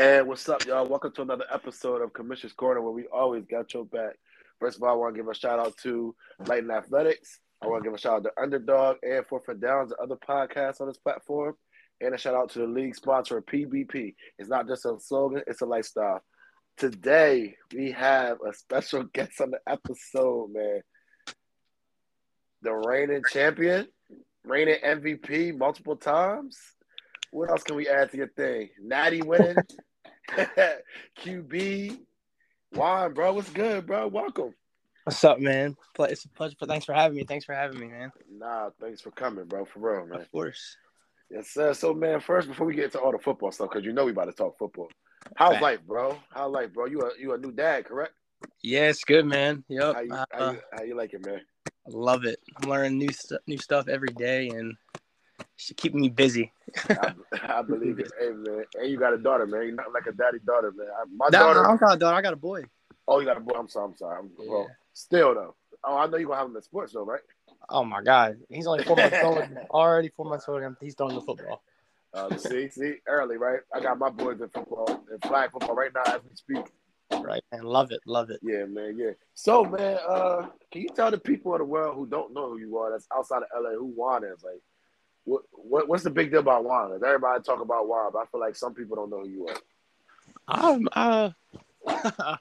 And what's up, y'all? Welcome to another episode of Commissioner's Corner, where we always got your back. First of all, I want to give a shout out to Lightning Athletics. I want to give a shout out to Underdog and Fourth and Downs, the other podcasts on this platform, and a shout out to the league sponsor PBP. It's not just a slogan; it's a lifestyle. Today we have a special guest on the episode, man. The reigning champion, reigning MVP multiple times. What else can we add to your thing? Natty winning, QB, Juan, bro. What's good, bro? Welcome. What's up, man? It's a pleasure. Thanks for having me. Thanks for having me, man. Nah, thanks for coming, bro. For real, man. Of course. Yes, sir. So, man, first before we get into all the football stuff, because you know we about to talk football. How's life, bro? How's life, bro? You a you a new dad, correct? Yeah, it's good, man. Yep. How you, Uh, how you, how you like it, man? I love it. I'm learning new stuff, new stuff every day, and it's keeping me busy. I, I believe it. Hey, man. And you got a daughter, man. You're not like a daddy daughter, man. My No, daughter. I don't got a daughter. I got a boy. Oh, you got a boy. I'm sorry. I'm sorry. I'm, Well, still though. Oh, I know you're gonna have him in sports though, right? Oh my God, he's only four months old. Already four months old. and He's throwing the football. Uh, see, see, early, right? I got my boys in football, in flag football right now as we speak. Right, and love it, love it. Yeah, man, yeah. So, man, uh, can you tell the people of the world who don't know who you are, that's outside of LA, who Juan is? Like, what, what what's the big deal about Juan? Everybody talk about Juan, but I feel like some people don't know who you are. I'm uh,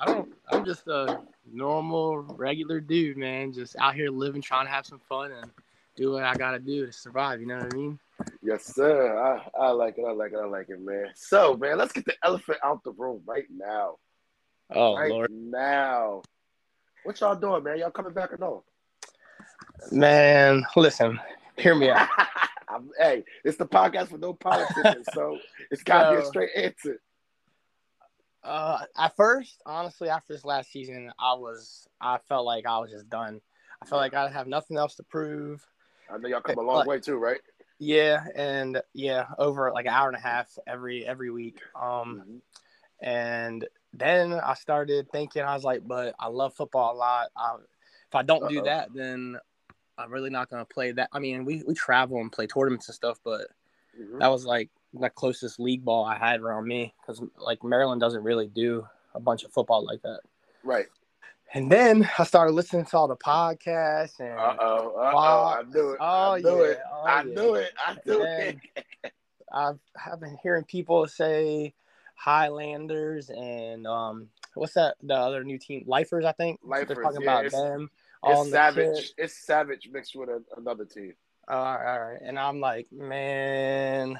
I don't. I'm just a normal, regular dude, man. Just out here living, trying to have some fun and do what I gotta do to survive. You know what I mean? Yes, sir. I, I like it. I like it. I like it, man. So, man, let's get the elephant out the room right now. Oh right Lord, now. What y'all doing, man? Y'all coming back or no? man. Listen, hear me out. Hey, it's the podcast for no politics, so it's got to be a straight answer. Uh, at first, honestly, after this last season, I was, I felt like I was just done. I felt like I have nothing else to prove. I know y'all come a long Like- way too, right? Yeah, and yeah, over like an hour and a half every every week. Um, Mhm. and then I started thinking, I was like, but I love football a lot. I, if I don't do Uh-oh. that, then I'm really not gonna play that. I mean, we we travel and play tournaments and stuff, but Mhm. that was like the closest league ball I had around me because like Maryland doesn't really do a bunch of football like that. Right. And then I started listening to all the podcasts and Uh oh. I knew it. Oh, I knew yeah. it. Oh, I yeah. knew it. I knew Man. it. I've I've been hearing people say Highlanders and um what's that the other new team Lifers I think Lifers, they're talking yeah, about them It's savage. It's savage mixed with a, another team. all right, all right and I'm like man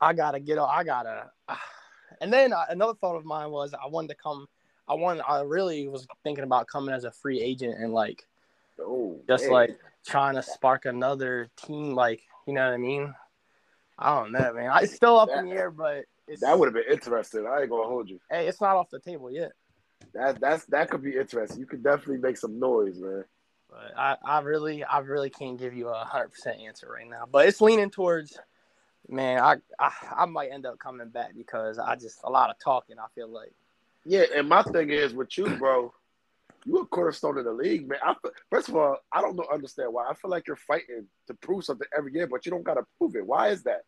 I gotta get on I gotta and then uh, another thought of mine was I wanted to come I wanted I really was thinking about coming as a free agent and like Oh, just man. like trying to spark another team like you know what I mean I don't know man it's still up in the air but it's that would have been interesting. I ain't gonna hold you. hey it's not off the table yet That that's that could be interesting. You could definitely make some noise, man. But I, I really, I really can't give you a hundred percent answer right now. But it's leaning towards, man. I, I, I might end up coming back because I just a lot of talking. I feel like. Yeah, and my thing is with you, bro. You a cornerstone of the league, man. I, first of all, I don't know, understand why. I feel like you're fighting to prove something every year, but you don't gotta prove it. Why is that?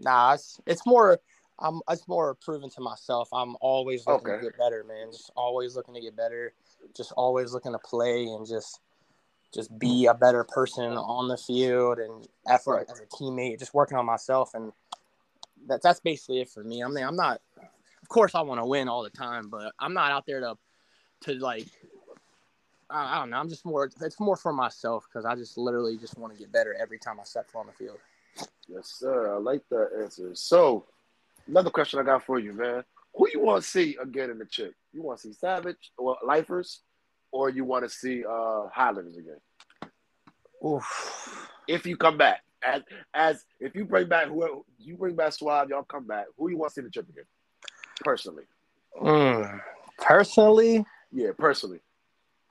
Nah, it's it's more. I'm. It's more proven to myself. I'm always looking Okay. to get better, man. Just always looking to get better. Just always looking to play and just, just be a better person on the field and effort Right. as a teammate. Just working on myself and that's that's basically it for me. I mean, I'm not. Of course, I want to win all the time, but I'm not out there to, to like. I, I don't know. I'm just more. It's more for myself because I just literally just want to get better every time I step on the field. Yes, sir. I like that answer. So, another question I got for you, man. Who you want to see again in the chip? You want to see Savage or Lifers, or you want to see uh Highlanders again? Oof. If you come back, as as if you bring back whoever you bring back Suave, y'all come back. Who you want to see in the chip again? Personally, Mm. Personally, yeah, personally.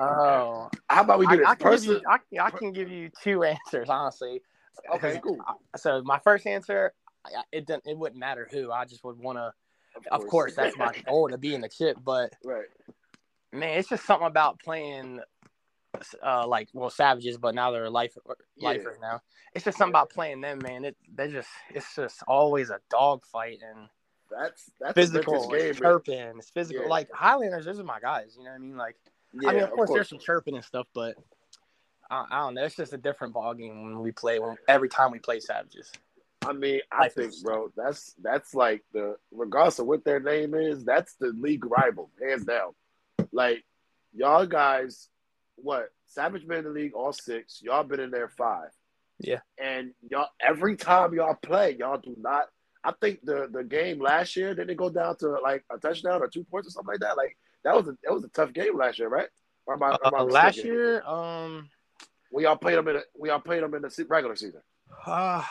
oh, How about we do I, this? I can give you, I, can- I can give you two answers, honestly. okay, cool. So my first answer, I- it didn't, it wouldn't matter who. I just would want to. Of course, that's my goal to be in the chip. But right. man, it's just something about playing uh, like well savages, but now they're life Yeah. lifers now. It's just something about playing them, man. It they just it's just always a dog fight and That's that's physical, game. chirping, it's physical. Yeah. Like Highlanders, those are my guys. You know what I mean? Like Yeah, I mean, of course, there's some chirping and stuff, but I, I don't know. It's just a different ball game when we play. When every time we play savages, I mean, I think, bro, that's that's like the regardless of what their name is, that's the league rival, hands down. Like y'all guys, what Savage been in the league all six, y'all been in there five. Yeah. and y'all every time y'all play, y'all do not. I think the the game last year didn't it go down to like a touchdown or two points or something like that. Like that was a that was a tough game last year, right? Or am I, am I uh, last year, um, we all played them in a, we all played them in the regular season. uh,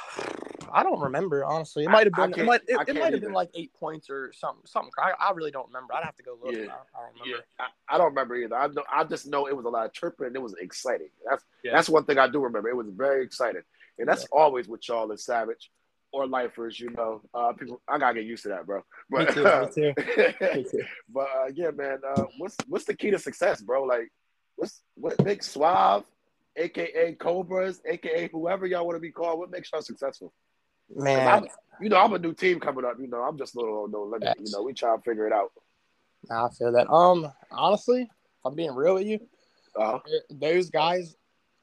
I don't remember honestly. It might have been. It might. It, it might have been like eight points or something. Something. I, I really don't remember. I'd have to go look. Yeah. I, I don't Yeah, remember. I, I don't remember either. I know, I just know it was a lot of chirping and it was exciting. That's Yeah. that's one thing I do remember. It was very exciting, and that's always with y'all and Savage or Lifers. You know, uh, people. I gotta get used to that, bro. Me But. Me too. Me too. but uh, yeah, man. Uh, what's what's the key to success, bro? Like, what's what makes Suave, aka Cobras, aka whoever y'all want to be called, what makes y'all successful? Man, I'm, you know, I'm a new team coming up. You know, I'm just a little no limit. You know, we try to figure it out. I feel that. Um, honestly, if I'm being real with you, Uh, those guys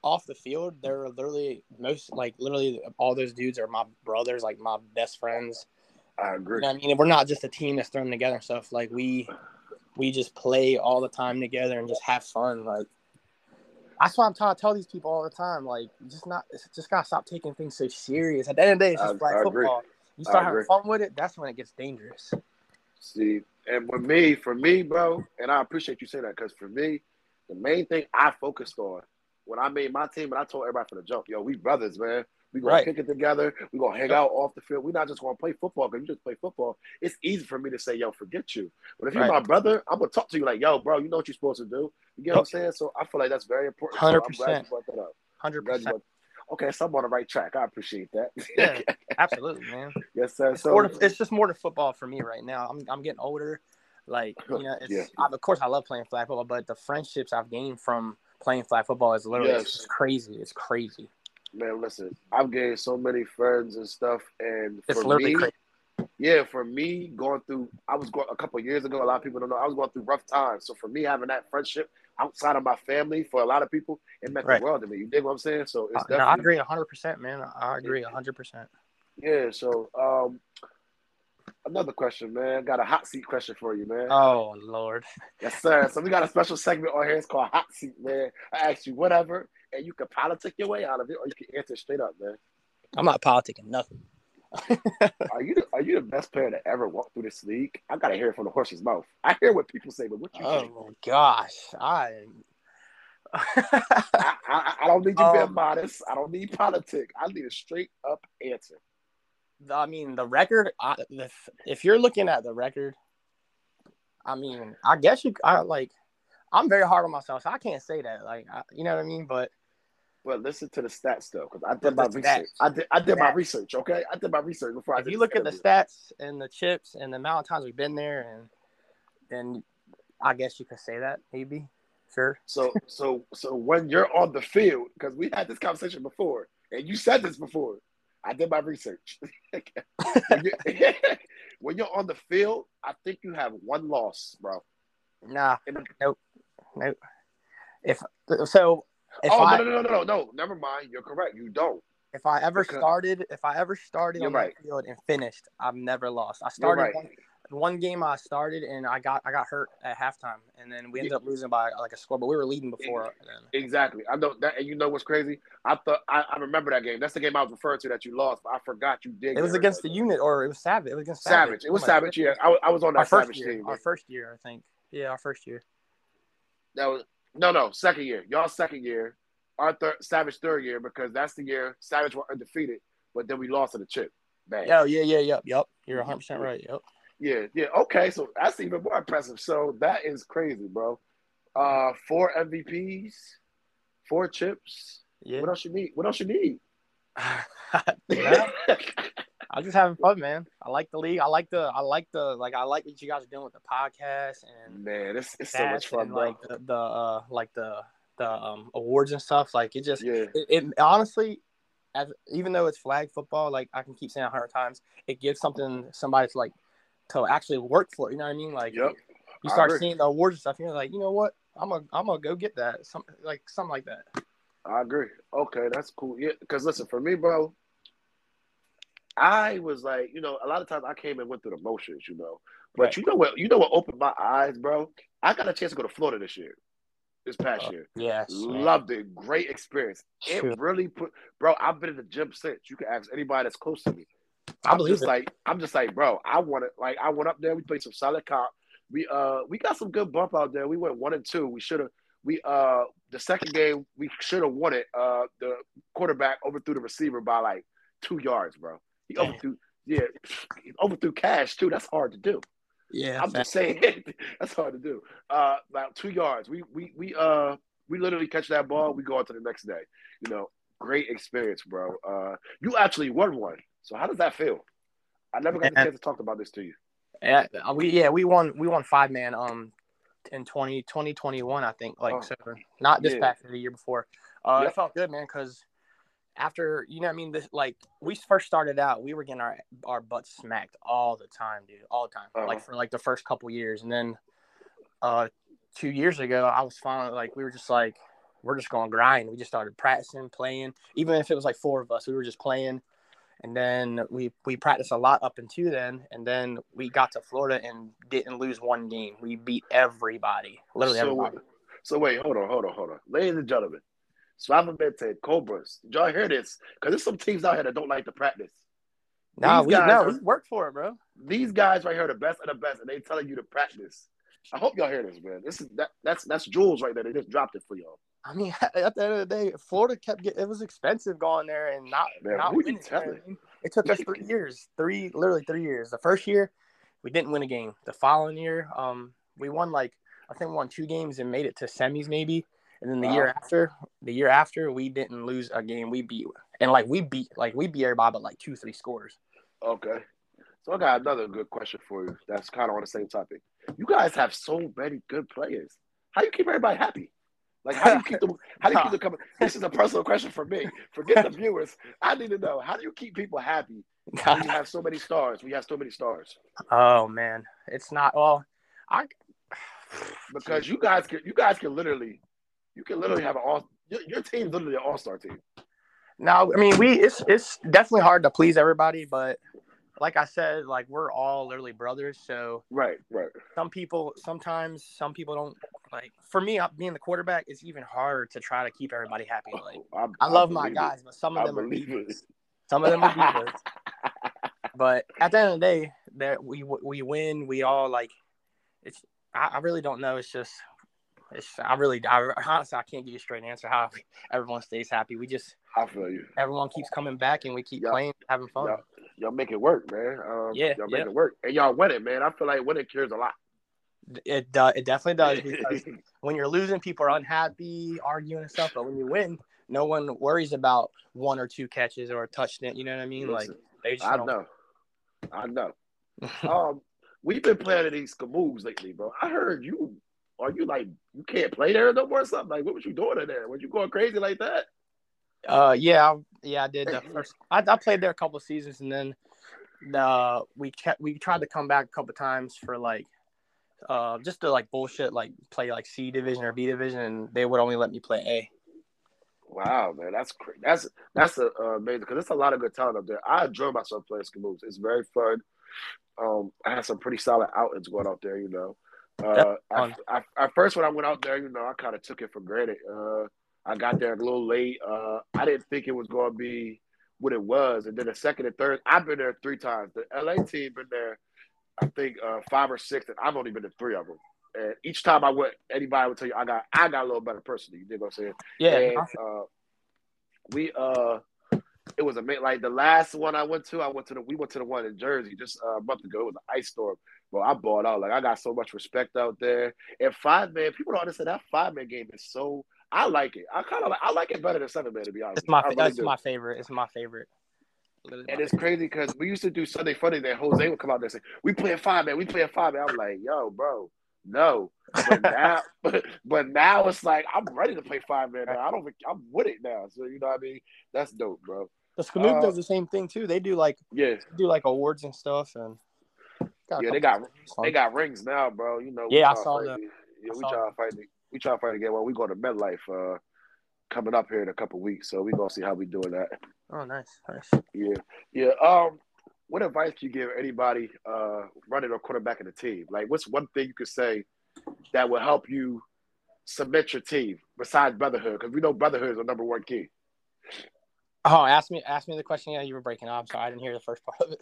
off the field, they're literally most like literally all those dudes are my brothers, like my best friends. I You agree. know I mean, we're not just a team that's thrown together and stuff. Like we, we just play all the time together and just have fun. Like that's why I'm trying to tell these people all the time. Like just not, just gotta stop taking things so serious. At the end of the day, it's just I- flag I agree. football. You start having fun with it, that's when it gets dangerous. See, and with me, for me, bro, and I appreciate you saying that because for me, the main thing I focused on when I made my team, and I told everybody from the jump, yo, we brothers, man. We gonna Right. kick it together. We gonna hang out off the field. We're not just gonna play football because you just play football. It's easy for me to say, yo, forget you. But if you're my brother, I'm gonna talk to you like, yo, bro, you know what you're supposed to do. You get what I'm saying? So I feel like that's very important. So I'm glad you 100%. brought that up. Hundred percent. Okay, so I'm on the right track. I appreciate that. Yeah. Absolutely, man. yes, sir. It's, So more to, it's just more to football for me right now. I'm I'm getting older. Like you know, it's, Yeah. I, of course I love playing flag football, but the friendships I've gained from playing flag football is literally Yes. it's crazy. It's crazy. man, listen, I've gained so many friends and stuff, and It's for literally me, crazy. yeah, for me going through, I was going a couple of years ago. A lot of people don't know I was going through rough times. So for me, having that friendship outside of my family, for a lot of people, it meant Right. the world to me. You dig what I'm saying? So it's Uh, no, I agree hundred percent, man. I agree hundred percent. yeah. So um, another question, man. Got a hot seat question for you, man. Oh lord. Yes, sir. So we got a special segment on here. It's called Hot Seat, man. I ask you whatever, and you can politic your way out of it, or you can answer straight up, man. I'm not politicking nothing. Are you the, are you the best player to ever walk through this league? I gotta hear it from the horse's mouth. I hear what people say, but what you think? Oh gosh, I. I, I, I don't need you being Um, modest. I don't need politics. I need a straight up answer. I mean, the record. I, if if you're looking at the record, I mean, I guess you. I like. I'm very hard on myself, so I can't say that. Like, I, you know what I mean? But But listen to the stats though, because I did my stats. research. I did I did my research. Okay, I did my research before I if did you look at the stats and the chips and the amount of times we've been there, and then I guess you could say that maybe. Sure. So so so when you're on the field, because we had this conversation before, and you said this before. I did my research. when, you, when you're on the field, I think you have one loss, bro. Nah. And- Nope. Nope. If so, if oh I no, no no no no no never mind. You're correct. You don't. if I ever Because- started if I ever started on right. the field and finished, I've never lost. I started right. one, one game I started and I got I got hurt at halftime and then we ended up losing by like a score, but we were leading before. Exactly. I know that, and you know what's crazy? I thought I, I remember that game. That's the game I was referring to that you lost, but I forgot you did. It was against the unit or it was Savage. It was against Savage. It was Oh Savage. Yeah, I, was- I was on Our that first Savage year. team. Our first year, I think. Yeah, our first year. That was no, no, second year. Y'all second year. Our third Savage third year because that's the year Savage were undefeated, but then we lost to the chip. Bang. Oh, yeah, yeah, yeah, yep, yep. You're 100 percent right. Yep. Yeah, yeah. Okay, so that's even more impressive. So that is crazy, bro. Uh, four MVPs, four chips. Yeah. What else you need? What else you need? I'm just having fun, man. I like the league. I like the. I like the. Like I like what you guys are doing with the podcast and Man, it's, it's so much fun, and bro. like the, the uh like the the um, awards and stuff. Like it just Yeah. it, it honestly, as even though it's flag football, like I can keep saying a hundred times, it gives something somebody to like to actually work for. it. You know what I mean? Like Yep. you start seeing the awards and stuff, and you're like, you know what? I'm gonna I'm gonna go get that. Some like something like that. I agree. Okay, that's cool. Yeah, because listen, for me, bro, I was like, you know, a lot of times I came and went through the motions, you know. But Right. you know what? You know what opened my eyes, bro? I got a chance to go to Florida this year, this past Uh, year. Yes. man. Loved it. Great experience. It really put, bro. I've been in the gym since. You can ask anybody that's close to me. I I'm believe just it. like, I'm just like, bro. I want it. Like, I went up there. We played some solid comp. We uh, we got some good bump out there. We went one and two. We should have. We uh, the second game we should have won it. Uh, the quarterback overthrew the receiver by like two yards, bro. He Damn. overthrew. Yeah, he overthrew cash too. That's hard to do. Yeah. I'm just saying that's hard to do. Uh, about two yards. We we we uh we literally catch that ball. We go on to the next day. You know, great experience, bro. Uh, you actually won one. So how does that feel? I never got the Man. chance to talk about this to you. Yeah, uh, we yeah we won we won five man um in 20, 2021 I think like Oh, so not this yeah. past year the year before. Uh, Yep. It felt good man because after you know what I mean this like we first started out we were getting our our butts smacked all the time dude all the time Uh-huh. like for like the first couple years and then uh two years ago I was finally like we were just like we're just going to grind we just started practicing playing even if it was like four of us we were just playing and then we we practiced a lot up until then and then we got to florida and didn't lose one game we beat everybody literally so, everybody so wait, hold on, hold on, hold on, ladies and gentlemen. Suavemente Cobras. Did y'all hear this? Because there's some teams out here that don't like to practice. no These we no are- we worked for it bro These guys right here are the best of the best, and they telling you to practice. I hope y'all hear this, man. This is that that's that's jewels right there. They just dropped it for y'all. I mean at the end of the day florida kept getting it was expensive going there and not Man, not winning, you know I mean? it took us three years three literally three years the first year we didn't win a game the following year um we won like i think we won two games and made it to semis maybe and then the year after the year after we didn't lose a game we beat and like we beat like we beat everybody but like two three scores Okay. So I got another good question for you. That's kind of on the same topic. You guys have so many good players. How you keep everybody happy? Like how do you keep them? How do you keep them coming? This is a personal question for me. Forget the viewers. I need to know how do you keep people happy when you have so many stars? We have so many stars oh man it's not well i because you guys can. You guys can literally, you can literally have an all. Your, your team's literally an all star team. No, I mean we it's it's definitely hard to please everybody, but like I said, like we're all literally brothers. So Right. Right. some people sometimes some people don't like for me being the quarterback it's even harder to try to keep everybody happy. Like oh, I love my believe it. guys, but some of I them are it. Some of them are divas. But at the end of the day, that we we win, we all like it's I, I really don't know. It's just it's I really I honestly I can't give you a straight answer how everyone stays happy. We just I feel you. everyone keeps coming back and we keep Yeah. playing, having fun. Yeah. Y'all make it work, man. Um, Yeah, y'all make yeah. it work, and y'all win it, man. I feel like winning cures a lot. It does. It definitely does because when you're losing, people are unhappy, arguing and stuff. But when you win, no one worries about one or two catches or a touchdown. You know what I mean? Listen, like they just I don't- know, I know. um, we've been playing these moves lately, bro. I heard you. Are you like you can't play there no more? Or something like what was you doing in there? Were you going crazy like that? Uh, yeah, I- yeah, I did the first. I, I played there a couple of seasons, and then uh, we kept we tried to come back a couple times for like, uh, just to like bullshit, like play like C division or B division, and they would only let me play A. Wow, man, that's cra- that's that's a, uh, amazing because there's a lot of good talent up there. I enjoy myself playing moves. It's very fun. Um, I had some pretty solid outings going out there. You know, uh, I. I, at first when I went out there, you know, I kind of took it for granted. Uh, I got there a little late. Uh, I didn't think it was going to be what it was, and then the second and third, I've been there three times. The LA team been there, I think uh, five or six, and I've only been to three of them. And each time I went, anybody would tell you I got I got a little better personally. You dig what I'm saying? Yeah, And, uh, we uh, it was a like the last one I went to. I went to the we went to the one in Jersey just uh, a month ago. It was an ice storm. Bro, I bought out. Like I got so much respect out there. And five man, people don't understand that five man game is so. I like it. I kind of like. I like it better than seven man to be honest. it's my really that's do. my favorite. It's my favorite. Literally my And it's crazy because we used to do Sunday Funny That Jose would come out there and say, "We playing five man. We playing five man." I'm like, "Yo, bro, No, but now, but, but now it's like I'm ready to play five man. Now I don't. think I'm with it now. So you know what I mean. That's dope, bro. The Skanook Uh, does the same thing too. They do like Yeah, do like awards and stuff, and got yeah. They got they got rings now, bro. You know. Yeah, I saw fight that. Yeah, I we try to fight. The, we try to fight again. Well, we go to MetLife uh, coming up here in a couple weeks, so we gonna see how we doing that. Oh, nice, nice. Yeah, yeah. Um, what advice can you give anybody uh running or quarterback in the team? Like, what's one thing you could say that will help you submit your team besides brotherhood? Because we know brotherhood is the number one key. Oh, ask me, ask me the question. Yeah, you were breaking up, so I didn't hear the first part of it.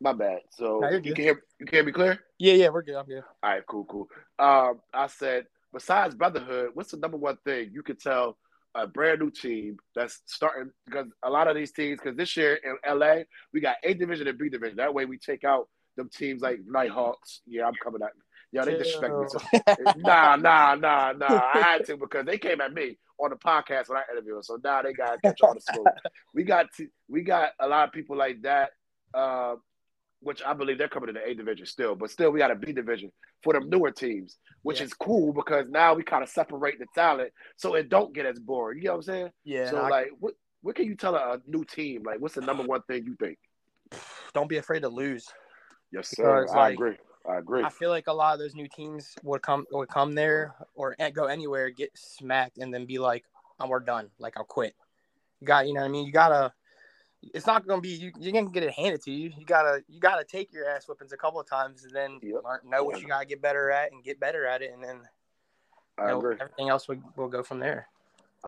My bad. So No, you're you good. can hear you can hear me clear. Yeah, yeah, we're good. I'm good. All right, cool, cool. Um, I said besides brotherhood, what's the number one thing you could tell a brand new team that's starting because a lot of these teams because this year in LA we got A division and B division. That way we take out them teams like Nighthawks. Yeah, I'm coming at Yeah, they disrespect me. So nah, nah, nah, nah. I had to because they came at me on the podcast when I interviewed. them. So now they got to catch all the smoke. we got to, we got a lot of people like that, uh, which I believe they're coming to the A division still, but still we got a B division for them newer teams, which Yeah. is cool because now we kind of separate the talent so it don't get as boring. You know what I'm saying? Yeah, so I- like, what what can you tell a, a new team? Like, what's the number one thing you think? don't be afraid to lose. Yes, sir. Because, I like, agree. I agree. I feel like a lot of those new teams would come would come there or go anywhere, get smacked, and then be like, "Oh, we're done. Like I'll quit." You got, you know, what I mean, you gotta. It's not gonna be you. You're gonna get it handed to you. You gotta, you gotta take your ass whippings a couple of times, and then Yep. learn, know what you gotta get better at, and get better at it, and then I know, agree. everything else will, will go from there.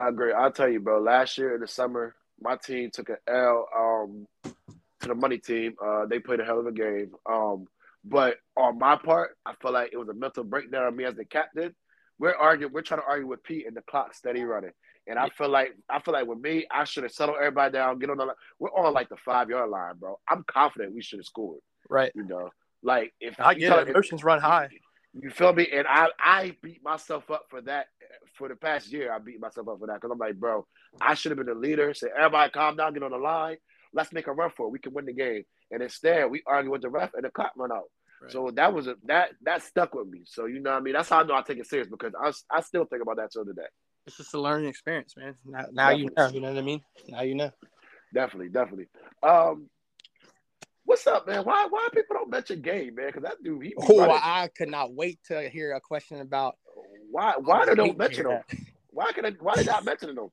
I agree. I'll tell you, bro. Last year in the summer, my team took an L um, to the money team. Uh, they played a hell of a game. Um, but on my part, I feel like it was a mental breakdown on me as the captain. We're arguing. We're trying to argue with Pete, and the clock steady running. And I feel like I feel like with me, I should have settled everybody down. Get on the. line. We're on like the five yard line, bro. I'm confident we should have scored. Right. You know, like if I get it. Emotions run high. you feel me? And I I beat myself up for that for the past year. I beat myself up for that because I'm like, bro, I should have been the leader. Say, everybody, calm down, get on the line. Let's make a run for it. We can win the game. And instead, we argue with the ref, and the clock run out. Right. So that was a that that stuck with me. So you know what I mean? That's how I know I take it serious because I I still think about that till today. It's just a learning experience, man. Now, now you know. You know what I mean? Now you know. Definitely, definitely. Um, what's up, man? Why why people don't mention Gabe, man? Because that dude, he Oh, running. I could not wait to hear a question about why why they don't mention him? Why can they, why they not mentioning him?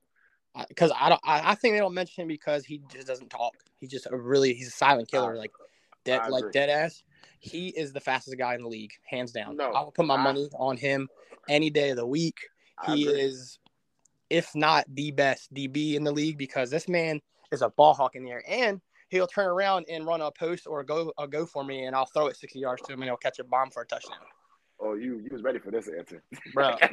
because I don't. I, I think they don't mention him because he just doesn't talk. He's just a really he's a silent killer, like dead, like dead ass. He is the fastest guy in the league, hands down. No, I will put my I- money on him any day of the week. I He agree. is, if not the best DB in the league, because this man is a ball hawk in the air, and he'll turn around and run a post or go a go for me, and I'll throw it sixty yards to him, and he'll catch a bomb for a touchdown, Oh, you you was ready for this answer, bro.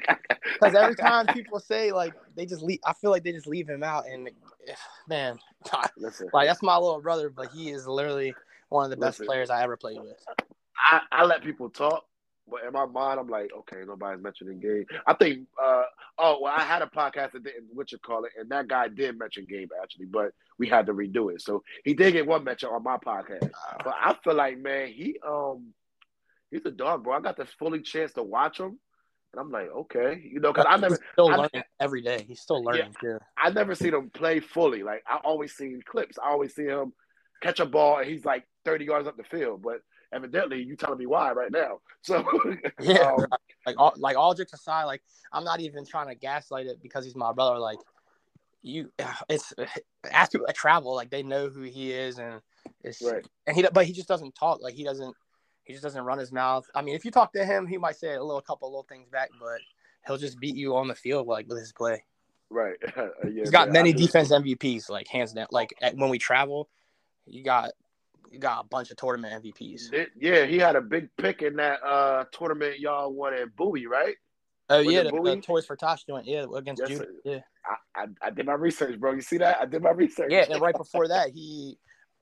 Because every time people say like they just leave, I feel like they just leave him out, and eh, man, Listen, like that's my little brother, but he is literally one of the best Listen. players I ever played with. I, I let people talk, but in my mind, I'm like, okay, nobody's mentioning Gabe. I think, uh, oh, well, I had a podcast that didn't, what you call it, and that guy did mention Gabe actually, but we had to redo it. So he did get one mention on my podcast. But I feel like, man, he um, he's a dog, bro. I got the fully chance to watch him, and I'm like, okay, you know, because I never, still I- learning every day. He's still learning. Yeah. I never seen him play fully. Like I always seen clips. I always see him catch a ball and he's like 30 yards up the field. But evidently, you telling me why right now. So Yeah. um, Like all like all jokes aside, like I'm not even trying to gaslight it because he's my brother. Like you, it's ask people that travel, like they know who he is, and it's right. and he but he just doesn't talk. Like he doesn't he just doesn't run his mouth. I mean, if you talk to him, he might say a little couple little things back, but he'll just beat you on the field like with his play. Right. yeah, He's got man, many defense MVPs, like hands down. Like at, when we travel, you got you got a bunch of tournament MVPs. Yeah, he had a big pick in that uh tournament y'all won at Bowie, right? Oh yeah, it the, the Toys for Tots joint, yeah, against Yes, Judah. Yeah, I, I I did my research, bro. You see that? I did my research. yeah, and right before that, he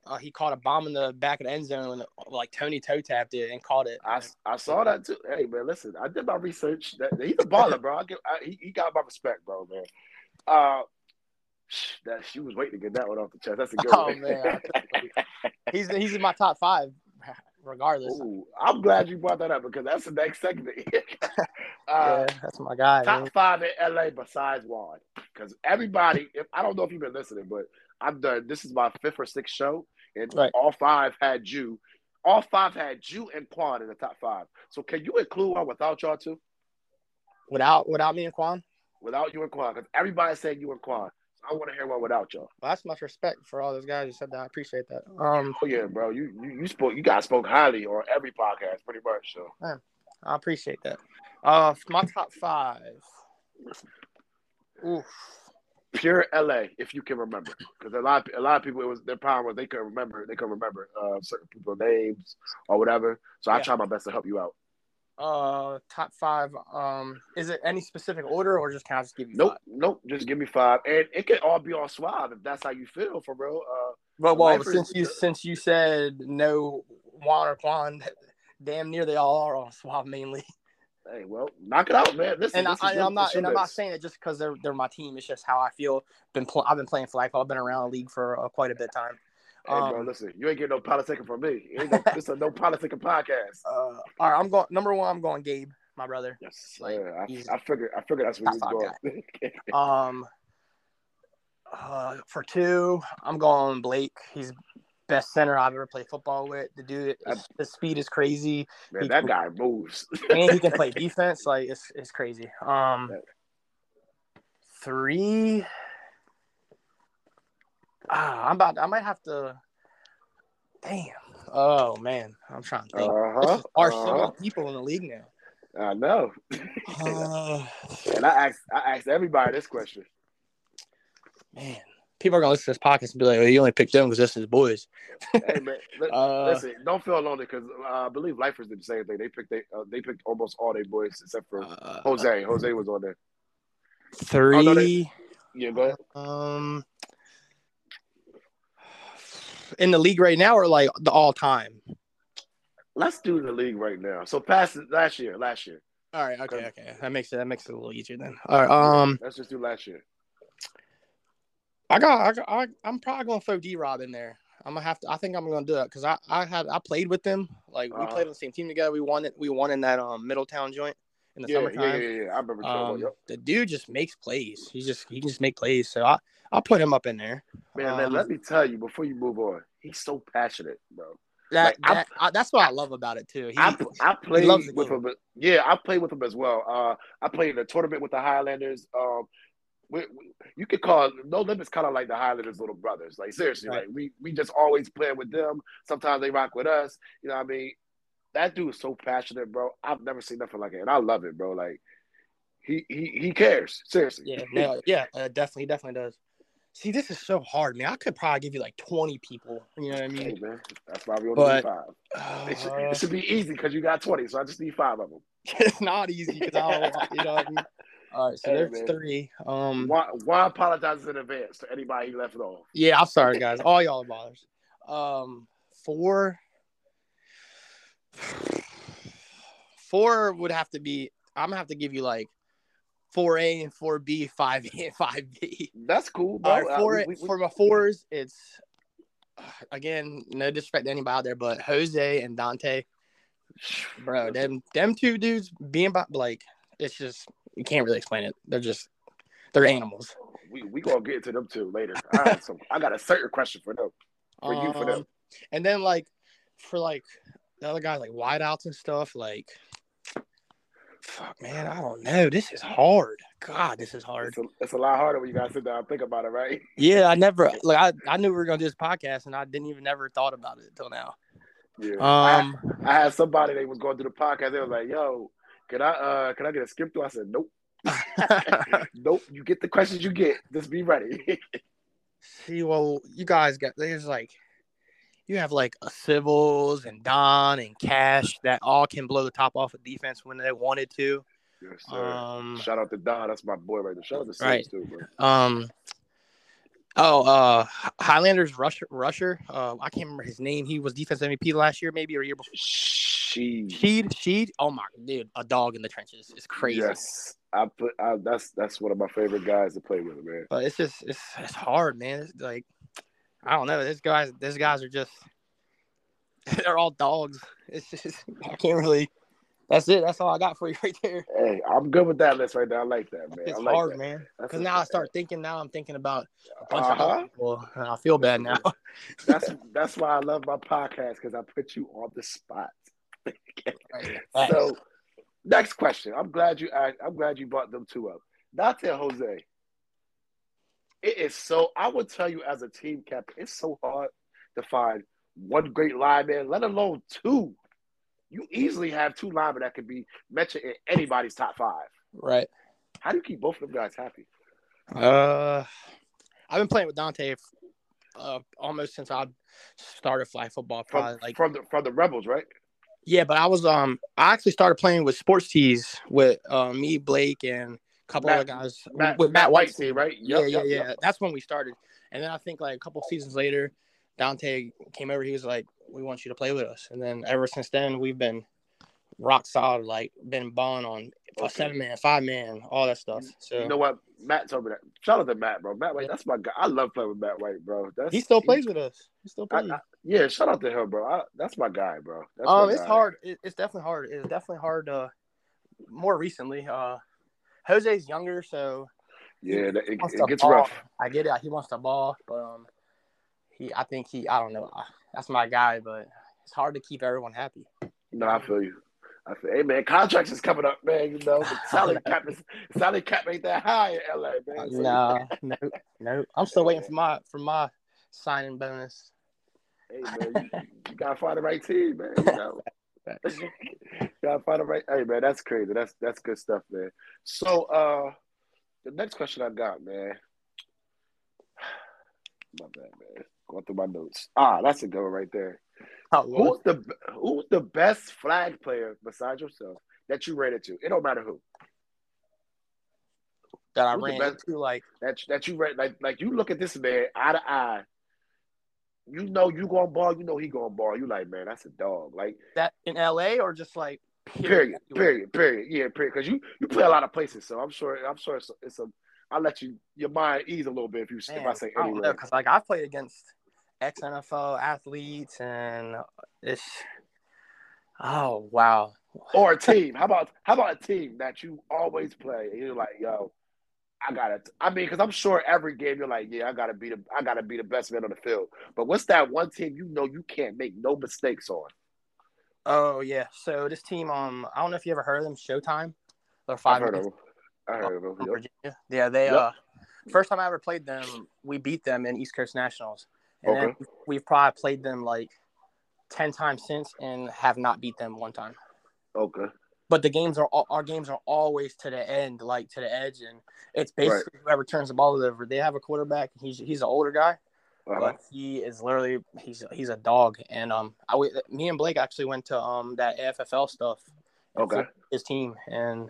uh, he caught a bomb in the back of the end zone, like Tony toe tapped it and caught it. I, I saw that too. Hey man, listen, I did my research. That, he's a baller, bro. I give, I, he, he got my respect, bro, man. Uh, that she was waiting to get that one off the chest. That's a good Oh, one. man, He's he's in my top five. regardless. Ooh, I'm glad you brought that up because that's the next segment. uh, yeah, that's my guy. top man. five in LA besides Juan. Because everybody, if I don't know if you've been listening, but I've done this is my fifth or sixth show, and Right. all five had you. All five had you and Quan in the top five. So can you include one without y'all two? Without without me and Quan, Without you and Quan, because everybody said you and Quan. I want to hear one without y'all. well, that's much respect for all those guys who said that. I appreciate that. Um, Oh yeah, bro. You you, you spoke. You guys spoke highly on every podcast, pretty much. So man, I appreciate that. Uh, my top five. Oof. pure LA, if you can remember, because a lot a lot of people it was their problem was they couldn't remember they couldn't remember uh, certain people's names or whatever. So I try my best to help you out. Uh, top five. Um, is it any specific order or just can I just give you? Nope, Five? nope. Just give me five, and it can all be on Suave if that's how you feel for real. Uh, But well, since you since you said no Juan or Quan, damn near they all are on Suave mainly. hey, well, knock it out, man. Listen, And this is I, I'm not and I'm not saying it just because they're they're my team. It's just how I feel. Been pl- I've been playing flag. I've been around the league for uh, quite a bit of time. Hey, bro, Um, listen, you ain't getting no politicking from me. No, this is a no politicking podcast. uh, all right, I'm going number one. I'm going Gabe, my brother. Yes, like, I, I figured. I figured that's where you going. Um, uh, for two, I'm going Blake. He's best center I've ever played football with. The dude, his, his speed is crazy, man, that guy moves. and he can play defense. Like it's it's crazy. Um, three. Ah, I'm about. I might have to. Damn. Oh man, I'm trying to think. Uh This huh. is- are so many people in the league now. I know. Uh, and I asked, I asked everybody this question. man, people are gonna listen to this podcast and be like, "Oh, you only picked them because this is boys." Hey man, li- Uh, listen, don't feel lonely because uh, I believe Lifers did the same thing. They picked they, uh, they picked almost all their boys except for uh, Jose. Jose was on there. Three. Oh, no, they- Yeah, go ahead. Um, in the league right now, or like the all time? Let's do the league right now. So past it- last year, last year. All right, okay, okay. That makes it that makes it a little easier then. All right, um, let's just do last year. I got, I, got I, I'm probably gonna throw D Rob in there. I'm gonna have to. I think I'm gonna do it because I, I had, I played with them. Like we Uh-huh. played on the same team together. We won it. We won in that um Middletown joint in the Yeah, yeah, summertime. yeah, yeah. I remember. Um, yep. the dude just makes plays. He just he can just make plays. So I I'll put him up in there. Man, man, um, let me tell you before you move on. He's so passionate, bro. That, Like, that I, that's what I love about it too. He, I I played with him. Yeah, I played with him as well. Uh, I played in a tournament with the Highlanders. Um, we, we, you could call No Limits kind of like the Highlanders' little brothers. Like seriously, Right. like we we just always play with them. Sometimes they rock with us. You know what I mean? That dude is so passionate, bro. I've never seen nothing like it, and I love it, bro. Like he he he cares seriously. yeah, no, yeah, uh, definitely, definitely does. See, this is so hard, man. I could probably give you like 20 people. You know what I Hey, mean? man, that's why we only But- need five. It should, Uh, it should be easy because you got twenty, so I just need five of them. it's not easy because I don't, you know what I mean? All right, so Hey, there's man. three. Um, Why why apologizes in advance to anybody he left it off? yeah, I'm sorry, guys. All y'all are bothers. Um, four. Four would have to be. I'm gonna have to give you like four A and four B, five A and five B. That's cool, bro. Uh, for we- we- we- for my fours, it's again no disrespect to anybody out there, but Jose and Dante, bro, them them two dudes being about like it's just you can't really explain it. They're just they're animals. we we gonna get to them too later. I got some. I got a certain question for them. For you, for them. Um, And then like for like the other guys like wideouts and stuff, like fuck man, I don't know. This is hard. God, this is hard. It's a, it's a lot harder when you gotta sit down and think about it, right? Yeah, I never like I, I knew we were gonna do this podcast and I didn't even never thought about it until now. Yeah. Um I, I had somebody that was going through the podcast. They was like, "Yo, can I uh can I get a skip through?" I said, "Nope, nope. You get the questions you get. Just be ready." See, well, you guys got there's like you have like a Civils and Don and Cash that all can blow the top off of defense when they wanted to. yes, sir. Um, Shout out to Don. That's my boy right there. Shout out to Right. Sims too, bro. um, oh, uh, Highlanders rusher, rusher. Uh, I can't remember his name. He was defense MVP last year, maybe or year before. She. Sheed, Sheed. Oh my dude, a dog in the trenches. It's crazy. Yes, I put. I, that's that's one of my favorite guys to play with, man. But it's just it's it's hard, man. It's like I don't know. This guys, these guys are just they're all dogs. It's just I can't really. That's it. That's all I got for you right there. Hey, I'm good with that list right there. I like that, man. It's I like hard, that. man. Because now I start thinking. Now I'm thinking about a bunch of Uh-huh. other people. and I feel bad now. That's that's why I love my podcast because I put you on the spot. So, next question. I'm glad you asked, I'm glad you brought them two up. Dante Jose. It is so. I would tell you as a team captain, it's so hard to find one great lineman, let alone two. You easily have two linemen that could be mentioned in anybody's top five. right. How do you keep both of them guys happy? Uh, I've been playing with Dante uh, almost since I started flag football. From like from the from the Rebels, right? yeah, but I was um I actually started playing with sports tees with uh, me, Blake, and a couple Matt- other guys Matt, with Matt White's team, right? Yeah, Yup, yeah, yeah. That's when we started, and then I think like a couple seasons later, Dante came over. He was like, "We want you to play with us," and then ever since then we've been rock solid. Like been balling on a Okay. seven man, five man, all that stuff. So You know what? Matt told me that. Shout out to Matt, bro. Matt White, Yeah. that's my guy. I love playing with Matt White, bro. That's, he still plays with us. He still I- plays. I- yeah, shout out to him, bro. I, that's my guy, bro. That's um, it's guy. hard. It, it's definitely hard. It's definitely hard. Uh, more recently, uh, Jose's younger, so Yeah, that- it, it gets ball. rough. I get it. He wants to ball, but um, he. I think he. I don't know. That's my guy, but it's hard to keep everyone happy. No, I feel you. I feel, hey man, contracts is coming up, man. You know, the salary cap is salary cap ain't that high in LA, man. So- No, no, no. I'm still waiting for my for my signing bonus. Hey man, you, you gotta find the right team, man. You know, gotta find the right. Hey man, that's crazy. That's that's good stuff, man. So, uh, the next question I got, man. My bad, man. Going through my notes. Ah, that's a good one right there. Oh, Who's the Who's the best flag player besides yourself that you ran into? It don't matter who. that I who's ran into like That that you ran like like you look at this man eye to eye. You know you going to ball. You know he going to ball. You like man, that's a dog. Like that in LA or just like period, period, period. Yeah, period. Because you you play a lot of places, so I'm sure I'm sure it's a, it's a I'll let you your mind ease a little bit if you if I say anywhere. because like I've played against ex NFL athletes and it's oh wow Or a team. How about how about a team that you always play and you're like, yo, I gotta. I mean, because I'm sure every game you're like, yeah, I gotta be the I gotta be the best man on the field. But what's that one team you know you can't make no mistakes on? Oh yeah so this team um I don't know if you ever heard of them Showtime they're I've five heard of them. I heard of them. Yep. Virginia yeah they Yep. uh first time I ever played them we beat them in East Coast Nationals and Okay. then we've probably played them like ten times since and have not beat them one time. Okay. but the games are all, our games are always to the end, like to the edge, and it's basically whoever turns the ball over. They have a quarterback. He's he's an older guy, Uh-huh. but he is literally he's he's a dog. And um, I me and Blake actually went to um that AFFL stuff. Okay. His team and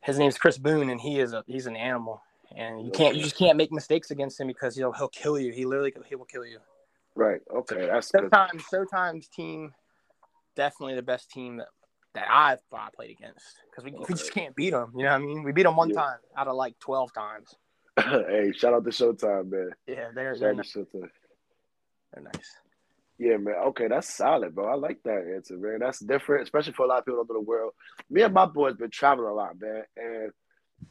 his name's Chris Boone, and he is a he's an animal. And you can't you just can't make mistakes against him because he'll he'll kill you. He literally he will kill you. Right. Okay. That's good. Showtime Showtime's team definitely the best team that, that I've I played against because we, we just can't beat them. You know what I mean? We beat them one Yeah. time out of like twelve times. hey, shout out to Showtime, man. Yeah, they're Shout they're nice. Showtime. They're nice. Yeah, man. Okay, that's solid, bro. I like that answer, man. That's different, especially for a lot of people all over the world. Me and my boys been traveling a lot, man, and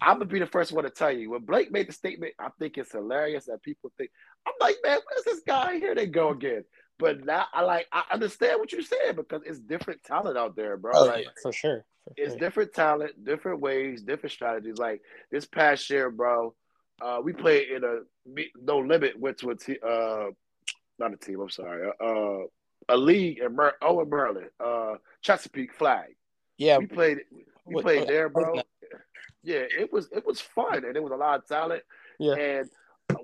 I'm gonna be the first one to tell you when Blake made the statement. I think it's hilarious that people think I'm like, man, where's this guy? Here they go again. But now I like I understand what you're saying because it's different talent out there, bro. Oh like, yeah, for sure. For it's sure. different talent, different ways, different strategies. Like this past year, bro, uh, we played in a no limit. Went to a team, uh, not a team. I'm sorry, uh, uh, a league in Mer- oh in Maryland, uh, Chesapeake Flag. Yeah, We played, we What- played what- there, what- bro. Yeah, it was it was fun, and it was a lot of talent. Yeah. and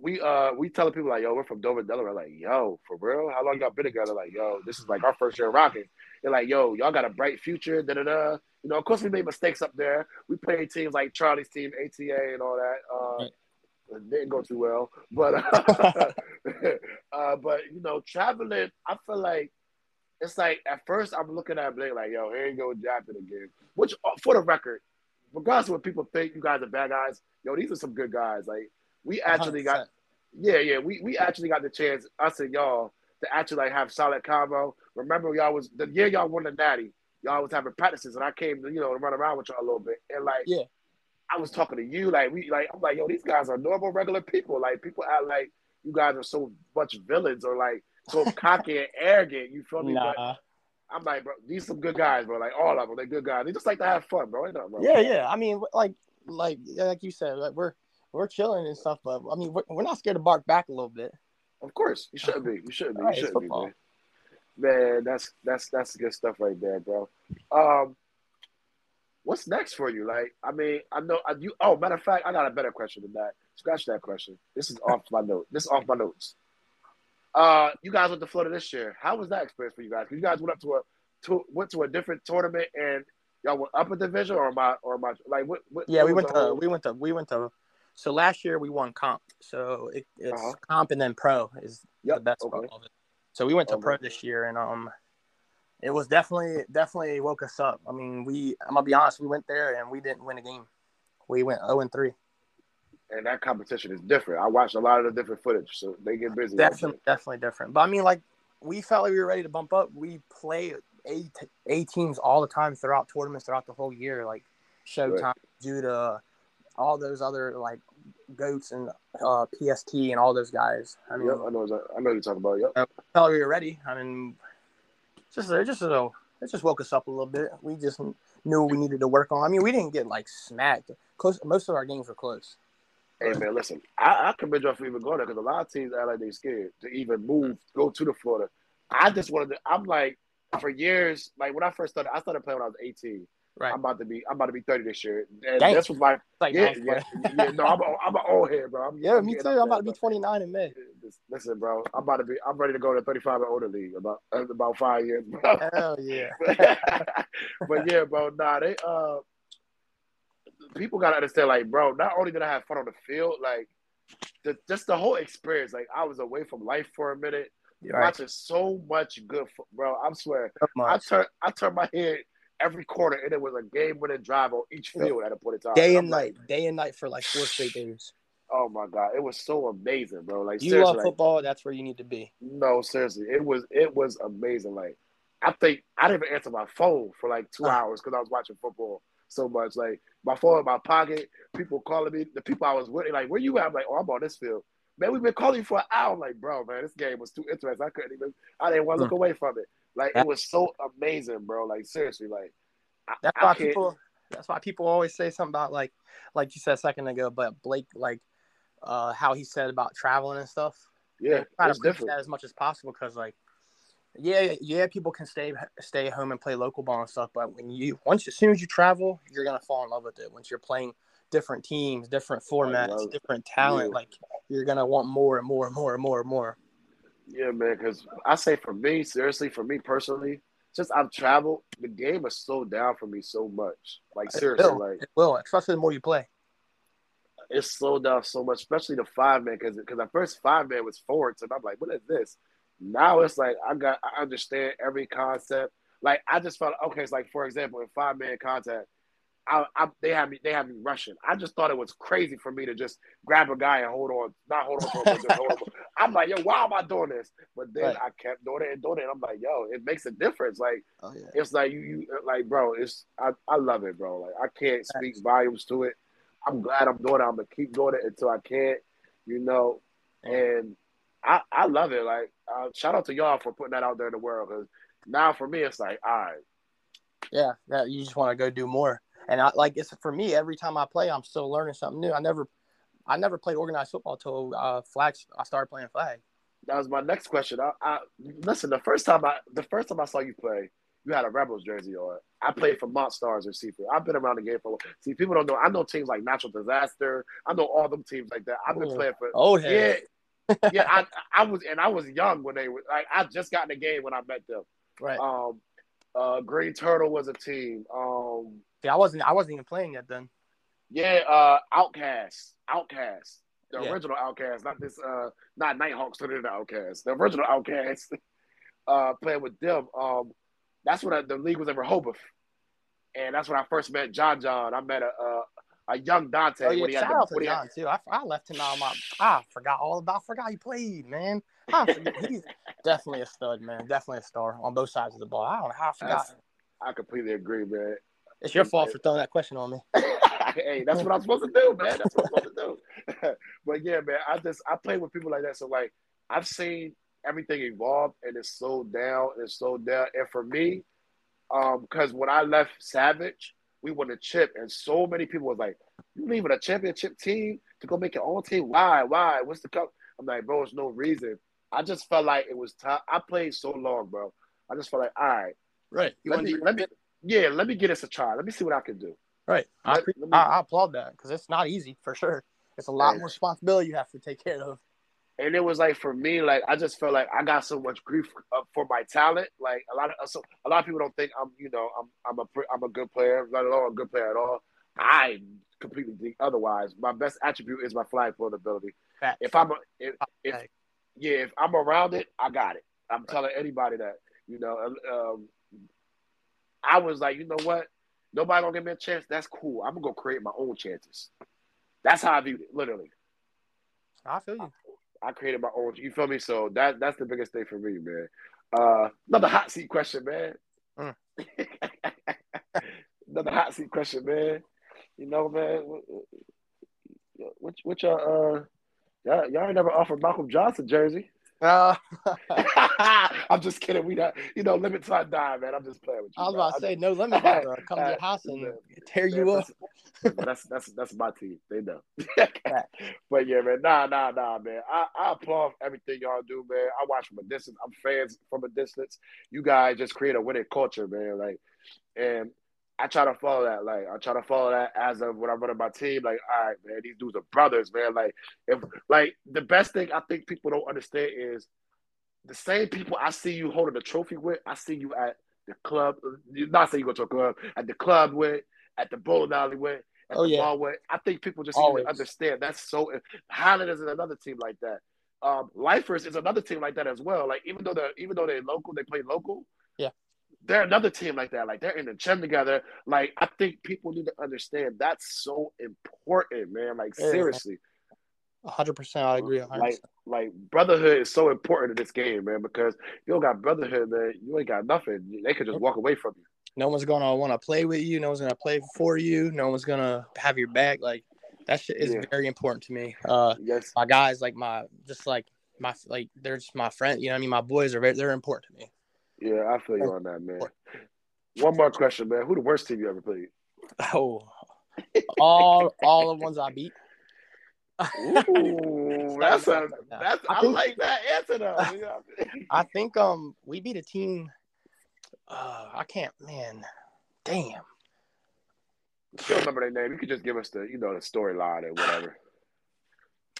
we uh we telling people like, yo, we're from Dover, Delaware. Like, yo, for real? How long y'all been together? Like, yo, this is like our first year rocking. They're like, yo, y'all got a bright future. Da da da. You know, of course we made mistakes up there. We played teams like Charlie's team, ATA, and all that. Uh, Right. It didn't go too well, but uh, uh, but you know, traveling, I feel like it's like at first I'm looking at Blake like, yo, here you go, drafted again. Which, uh, for the record, regardless of what people think, you guys are bad guys. Yo, these are some good guys. Like we actually got 100%. yeah, yeah. We we actually got the chance, us and y'all, to actually like have solid combo. Remember, y'all was the year y'all won the Natty. Y'all was having practices, and I came to you know to run around with y'all a little bit, and like Yeah. I was talking to you, like we like I'm like yo, these guys are normal, regular people. Like people act like you guys are so much villains or like so cocky and arrogant. You feel me? But Nah. I'm like, bro, these some good guys, bro. Like all of them, they good guys. They just like to have fun, bro. Wrong Yeah, yeah. I mean, like, like, like you said, like we're we're chilling and stuff, but I mean, we're, we're not scared to bark back a little bit. Of course, you shouldn't be. You shouldn't be. Right, You it's shouldn't be, man. Man, that's that's that's good stuff right there, bro. Um, what's next for you? Like, I mean, I know I, you. Oh, matter of fact, I got a better question than that. Scratch that question. This is off my note. This is off my notes. Uh, you guys went to Florida this year. How was that experience for you guys? you guys went up to a to went to a different tournament and y'all went up a division or my or my like what? what Yeah, what we went to we went to we went to. So last year we won comp. So it, it's Uh-huh. comp and then pro is the best okay. part of it. So we went to Okay. pro this year and um, it was definitely definitely woke us up. I mean, we I'm gonna be honest, we went there and we didn't win a game. We went 0 and 3. and that competition is different. I watched a lot of the different footage, so they get busy. Definitely, definitely different. But I mean, like we felt like we were ready to bump up. We play A, a teams all the time throughout tournaments throughout the whole year, like Showtime, Judah, all those other like goats and uh, PST and all those guys. I mean, Yep, I know. I know you're talking about. Yep. felt like we were ready. I mean, just it just a, it just woke us up a little bit. We just knew we needed to work on. I mean, we didn't get like smacked. Close. Most of our games were close. Hey man, listen, I, I commend y'all for even going there because a lot of teams act like they're scared to even move, go to the Florida. I just wanted to. I'm like, for years, like when I first started, I started playing when I was 18. Right. I'm about to be, I'm about to be 30 this year, and Dang. this was my, like yeah, nice yeah, yeah. No, I'm, a, I'm an old head, bro. I'm, yeah, I'm me too. I'm about to be 29 in May. Listen, bro, I'm about to be, I'm ready to go to 35 and older league about uh, about five years, bro. Hell yeah. but yeah, bro, nah, they uh people gotta understand, like, bro, not only did I have fun on the field, like the just the whole experience, like I was away from life for a minute, right. watching so much good fo- bro. I'm swearing. So I turn I turned my head every quarter and it was a game winning drive on each field at a point in time. Day and like, night, day and night for like four straight days. oh my god, it was so amazing, bro. Like You love like, football, that's where you need to be. No, seriously, it was it was amazing. Like I think I didn't even answer my phone for like two Uh. hours because I was watching football so much. Like my phone in my pocket, people calling me. The people I was with, like, "Where you at?" I'm like, "Oh, I'm on this field." Man, we've been calling you for an hour. I'm like, bro, man, this game was too interesting. I couldn't even. I didn't want to look away from it. Like it was so amazing, bro. Like seriously, like I, That's why people that's why people always say something about like like you said a second ago, but Blake like uh how he said about traveling and stuff. yeah, Try to that as much as possible because like yeah, yeah, people can stay stay at home and play local ball and stuff, but when you once as soon as you travel, you're gonna fall in love with it. Once you're playing different teams, different formats, different talent, yeah. like you're gonna want more and more and more and more and more. Yeah, man. Because I say for me, seriously, for me personally, since I've traveled, the game has slowed down for me so much. Like It seriously, will. like It will, especially the more you play. it's slowed down so much, especially the five man. Because because at first five man was forwards, and I'm like, what is this? Now it's like I got I understand every concept. Like I just felt okay. It's like for example, in five man contact, I, I they had me they had me rushing. I just thought it was crazy for me to just grab a guy and hold on, not hold on him, just hold on. I'm like, yo, why am I doing this? But then Right. I kept doing it and doing it. And I'm like, yo, it makes a difference. Like Oh yeah. it's like you, you like, bro. It's I, I love it, bro. Like I can't speak volumes to it. I'm glad I'm doing it. I'm gonna keep doing it until I can't, you know. And I, I love it. Like uh, shout out to y'all for putting that out there in the world. Because now for me, it's like, all right, Yeah, that you just want to go do more. And I like it's for me every time I play, I'm still learning something new. I never, I never played organized football till uh, flags. I started playing flag. that was my next question. I, I listen. The first time I, the first time I saw you play, you had a Rebels jersey on. I played for Mont Stars in Seafield. I've been around the game for. a while. See, people don't know. I know teams like Natural Disaster. I know all them teams like that. I've been Ooh. playing for. Oh Yeah, yeah. I, I was, and I was young when they were like. I just got in the game when I met them. Right. Um, uh, Green Turtle was a team. Um, See, I wasn't. I wasn't even playing yet then. yeah, uh, Outcast, Outcast, the Yeah. original Outcast, not this, uh, not Nighthawks, but the Outcast, the original Outcast. Uh, playing with them. Um, that's when I, the league was in Rehoboth, and that's when I first met John. John, I met a, uh, a young Dante. Oh yeah, when he had shout out to he had- John too. I, I left him out my. I forgot all about. I forgot he played, man. He's definitely a stud, man. Definitely a star on both sides of the ball. I don't know how I forgot. That's- I completely agree, man. It's your fault for throwing that question on me. hey, that's what I'm supposed to do, man. That's what I'm supposed to do. but yeah, man, I just I play with people like that. So like I've seen everything evolve and it's slowed down and it's slowed down. And for me, um, because when I left Savage, we won a chip, and so many people was like, "You leaving a championship team to go make your own team? Why? Why? What's the cup?" I'm like, bro, there's no reason. I just felt like it was time. I played so long, bro. I just felt like, all right, Right. You let me, let me, yeah, let me get us a try. Let me see what I can do. right. I, pre- me- I, I applaud that because it's not easy for sure. It's a lot Hey. more responsibility you have to take care of. and it was like for me, like I just felt like I got so much grief uh, for my talent. Like a lot of so a lot of people don't think I'm, you know, I'm I'm a I'm a good player, let alone a good player at all. I completely think otherwise. My best attribute is my flying forward ability. Facts. If I'm a, if, if yeah, if I'm around it, I got it. I'm telling anybody that. You know, um, I was like, you know what? Nobody gonna give me a chance. That's cool. I'm gonna go create my own chances. That's how I viewed it, literally. I feel you. I created my own. You feel me? So that that's the biggest thing for me, man. Uh, another hot seat question, man. Mm. another hot seat question, man. You know, man. What what y'all uh y'all, y'all ain't never offered Malcolm Johnson jersey. Uh, I'm just kidding. We not you know limit time die, man. I'm just playing with you. I was bro. about to say no limit. to Come to your house and tear you up. that's, that's that's that's my team. They know. but yeah, man. Nah, nah, nah, man. I, I applaud everything y'all do, man. I watch from a distance. I'm fans from a distance. You guys just create a winning culture, man. Like, and I try to follow that. Like, I try to follow that as of when I'm running my team. Like, all right, man, these dudes are brothers, man. Like, if like the best thing I think people don't understand is the same people I see you holding the trophy with, I see you at the club. Not saying you go to a club, at the club with, at the bowling alley with, at Oh, the yeah. bar with. I think people just need Always. to understand that's so. Highlanders is another team like that. Um, Lifers is another team like that as well. Like even though they're even though they're local, they play local. Yeah. They're another team like that. Like they're in the gym together. Like I think people need to understand that's so important, man. Like Yeah. seriously, 100%. I agree. 100%. like like brotherhood is so important in this game, man. Because you don't got brotherhood, man, you ain't got nothing. They could just walk away from you. no one's gonna want to play with you. No one's gonna play for you. No one's gonna have your back. Like that shit is Yeah. very important to me. Uh, Yes, my guys, like my, just like my, like they're just my friend. You know, what I mean, my boys are very, they're important to me. yeah, I feel you on that, man. One more question, man. Who the worst team you ever played? Oh, all, all the ones I beat. Ooh, that's a that's I I, like that answer though. You know what I think um we beat a team. Uh, I can't, man. Damn. If you don't remember their name, you could just give us the you know the storyline or whatever.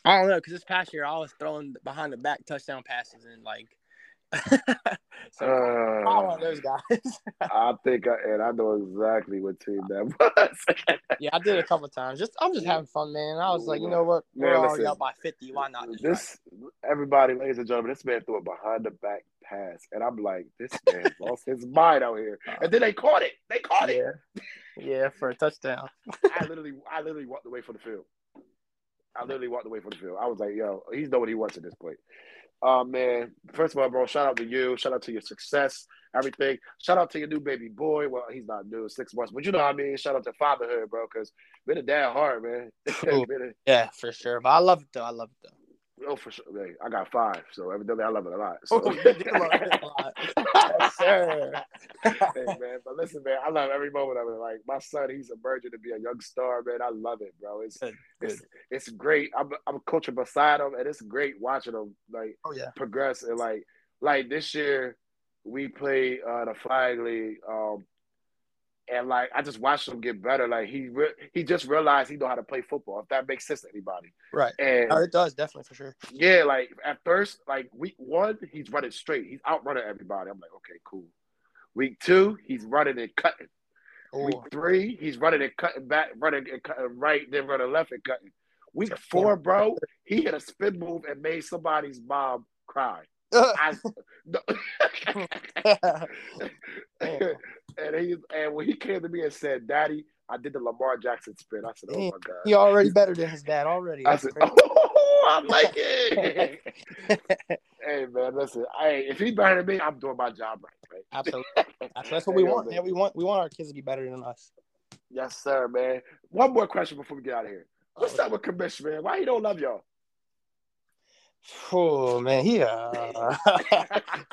I don't know because this past year I was throwing behind the back touchdown passes and like. So Uh, those guys. I think, I, and I know exactly what team that was. yeah, I did a couple times. Just I'm just having fun, man. I was like, you know what? Man, We're already listen. up by 50. Why not? This everybody, ladies and gentlemen, this man threw a behind the back pass, and I'm like, this man lost his mind out here. And then they caught it. They caught it? it. yeah, yeah, for a touchdown. I literally, I literally walked away from the field. I literally walked away from the field. I was like, yo, he's know what he wants at this point. Um, man, first of all, bro, shout out to you. Shout out to your success, everything. Shout out to your new baby boy. Well, he's not new, six months, but you know what I mean. Shout out to fatherhood, bro, because been a dad hard, man. True. Been Yeah, for sure. But I love it though. I love it though. Oh, for sure. Man, I got five, so evidently I love it a lot. So. Oh, you do love it a lot. Yes, sir. hey man, but listen, man, I love every moment of it. Like my son, he's emerging to be a young star, man. I love it, bro. It's Good, it's good. it's great. I'm I'm coaching beside him, and it's great watching him like Oh yeah. progress. And like like this year, we played uh, the flag league, um, and like I just watched him get better. Like he re- he just realized he know how to play football. If that makes sense to anybody, Right. and Oh, it does definitely for sure. yeah, like at first, like week one, he's running straight. He's outrunning everybody. I'm like, okay, cool. Week two, he's running and cutting. Week oh. three, he's running and cutting back, running and cutting right, then running left and cutting. Week four, bro, he hit a spin move and made somebody's mom cry. I, and he and when he came to me and said, "Daddy, I did the Lamar Jackson spin. I said, "Oh my god." He already better than his dad already. I said, crazy. "Oh, I like it." hey man, listen. Hey, if he's better than me, I'm doing my job right. right? Absolutely. That's, that's what we Hey, yo, want. man. Man. We want we want our kids to be better than us. Yes, sir, man. One more question before we get out of here. What's up with Commission, man? Why he don't love y'all? Oh man, he uh,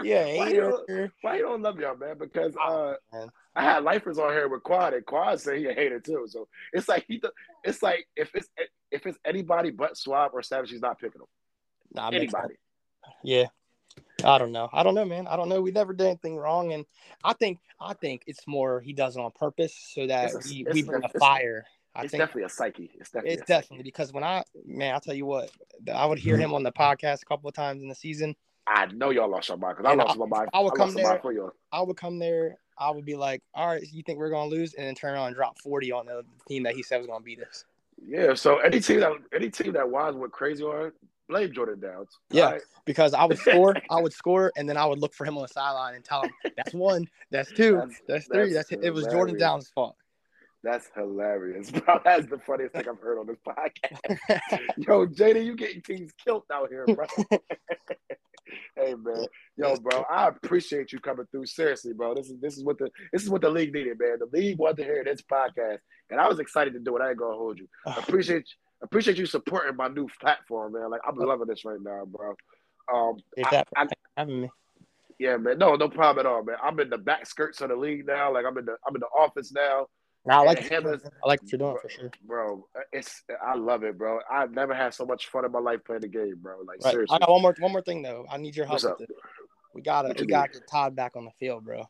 yeah, Why hater. Why he don't love y'all, man? Because uh, man. I had lifers on here with Quad, and Quad said he a hater too. So it's like he, it's like if it's if it's anybody but Suave or Savage, he's not picking them. Nah. Anybody. Yeah. I don't know. I don't know, man. I don't know. We never did anything wrong, and I think I think it's more he does it on purpose so that It's a- we, we bring a it's- fire. I It's definitely a psyche. It's definitely. it's definitely because when I man, I'll tell you what, I would hear mm-hmm. him on the podcast a couple of times in the season. I know y'all lost your mind because I lost I- my mind. I would lost come there- for you. I would come there, I would be like, "All right, you think we're gonna lose?" and then turn around and drop forty on the team that he said was gonna beat us. Yeah. So any team that any team that Wise went crazy on, blame Jordan Downs. Yeah. Right? Because I would score, I would score, and then I would look for him on the sideline and tell him, "That's one, that's two, That's- that's, three, that's that's, it was Jordan. Downs' fault." That's hilarious, bro. That's the funniest thing I've heard on this podcast. Yo, JD, you getting teams killed out here, bro. hey man. Yo, bro, I appreciate you coming through. Seriously, bro. This is this is what the this is what the league needed, man. The league wanted to hear this podcast. And I was excited to do it. I ain't gonna hold you. Appreciate appreciate you supporting my new platform, man. Like I'm loving this right now, bro. Um I- I- having me? yeah, man. No, no problem at all, man. I'm in the back skirts of the league now. Like I'm in the I'm in the office now. No, I like And what you're him doing. I like what you're doing for sure. Bro, it's I love it, bro. I've never had so much fun in my life playing the game, bro. Like Right. seriously. I got one more one more thing though. I need your help What's up? this. We gotta What we gotta get Todd back on the field, bro.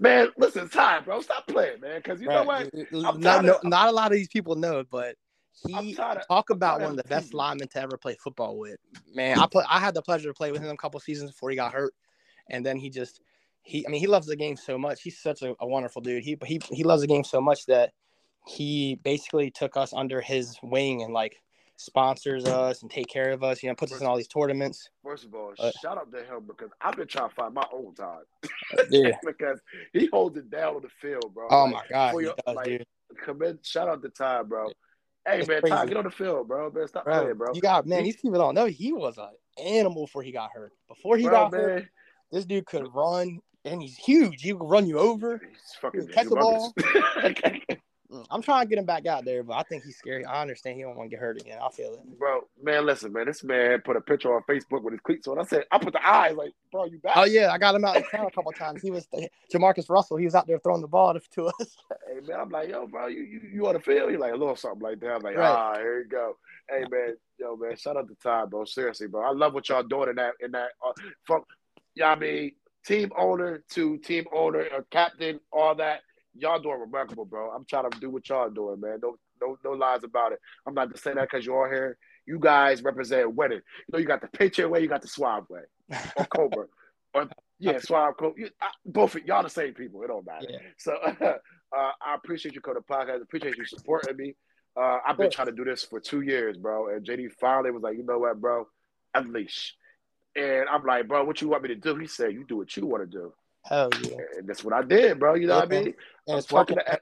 Man, listen, Todd, bro. Stop playing, man. Because you know what? I'm Not, no, not a lot of these people know, but he of- talk about one of of the best linemen to ever play football with. Man, I play, I had the pleasure to play with him a couple seasons before he got hurt, and then he just he I mean he loves the game so much. He's such a, a wonderful dude. He he he loves the game so much that he basically took us under his wing and like sponsors us and take care of us. You know, puts us in all these tournaments. First of all, Uh, shout out to him because I've been trying to find my own time. Yeah. because he holds it down on the field, bro. Oh Like, my god, your- does, like, dude. Commend, shout out to Ty, bro. Hey It's man, Ty, get on the field, bro. Man, stop Bro, playing, bro. you got man. He- These people don't know he was an animal before he got hurt. Before he Bro, got man, hurt, this dude could run, and he's huge. He could run you over. he's fucking Catch the ball. Mm, I'm trying to get him back out there, but I think he's scary. I understand he don't want to get hurt again. I feel it. bro, man, listen, man. This man put a picture on Facebook with his cleats on. I said, I put the eyes like, bro, you back? Oh yeah, I got him out in town a couple times. He was Jamarcus Russell. He was out there throwing the ball to, to us. Hey man, I'm like, yo, bro, you you, you on the field? You're like a little something like that. I'm like, Right. ah, here you go. Hey man, yo man, shout out to Ty, bro. Seriously, bro. I love what y'all doing in that in that uh, yeah, I mean, team owner to team owner or captain, all that. Y'all doing remarkable, bro. I'm trying to do what y'all doing, man. No no no lies about it. I'm not just saying that because you're all here. You guys represent winning. You know, you got the Patriot way, you got the Suave way, or Cobra, or yeah, Suave Cobra. Both of y'all the same people. It don't matter. Yeah. So uh, I appreciate you coming to podcast. Appreciate you supporting me. Uh, I've been trying to do this for two years, bro. And JD finally was like, you know what, bro? Unleash. And I'm like, bro, what you want me to do? He said, you do what you want to do. Hell yeah, And that's what I did, bro. You know what I mean? and it's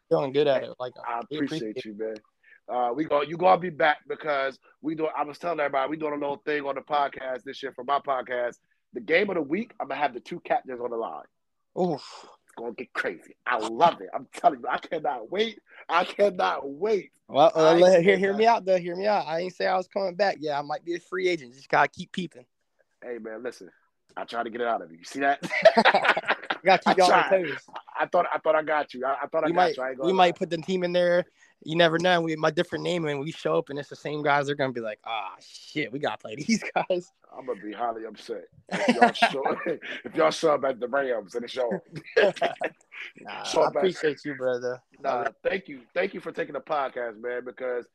Feeling good at it. Like I we appreciate you, man. Uh, we go. You gonna be back because we do. I was telling everybody we doing a little thing on the podcast this year for my podcast. The game of the week, I'm gonna have the two captains on the line. Oof. It's gonna get crazy. I love it. I'm telling you, I cannot wait. I cannot wait. Well, uh, let- hear hear me out though. Hear me out. I ain't say I was coming back. Yeah, I might be a free agent. Just gotta keep peeping. Hey man, listen. I try to get it out of you. You see that? I you your toes. I thought I thought I got you. I, I thought I we got might you. I we might put the team in there. You never know. We my different name and we show up and it's the same guys. They're gonna be like, ah, shit, we gotta play these guys. I'm gonna be highly upset if y'all show if y'all show up at the Rams and it's y'all. Nah, Show I appreciate you, brother. Nah, thank you, thank you for taking the podcast, man. Because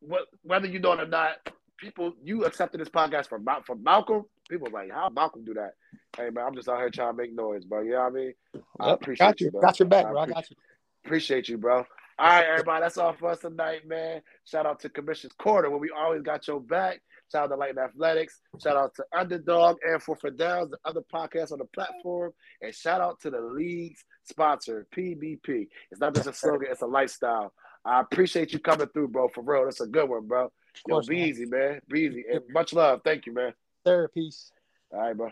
what, whether you know it or not, people you accepted this podcast from from Malcolm. People like, how Malcolm do that? Hey man, I'm just out here trying to make noise, bro. You know what I mean? I appreciate got you, you. bro. Got your back, I bro. I got you. Appreciate you, bro. All right, everybody. That's all for us tonight, man. Shout out to Commission's Corner, where we always got your back. Shout out to Light Athletics. Shout out to Underdog and For For Downs, the other podcasts on the platform. And shout out to the league's sponsor, PBP. It's not just a slogan, it's a lifestyle. I appreciate you coming through, bro. For real. That's a good one, bro. Yo, be man. easy, man. Be easy. And much love. Thank you, man. Sir, peace. All right, bro.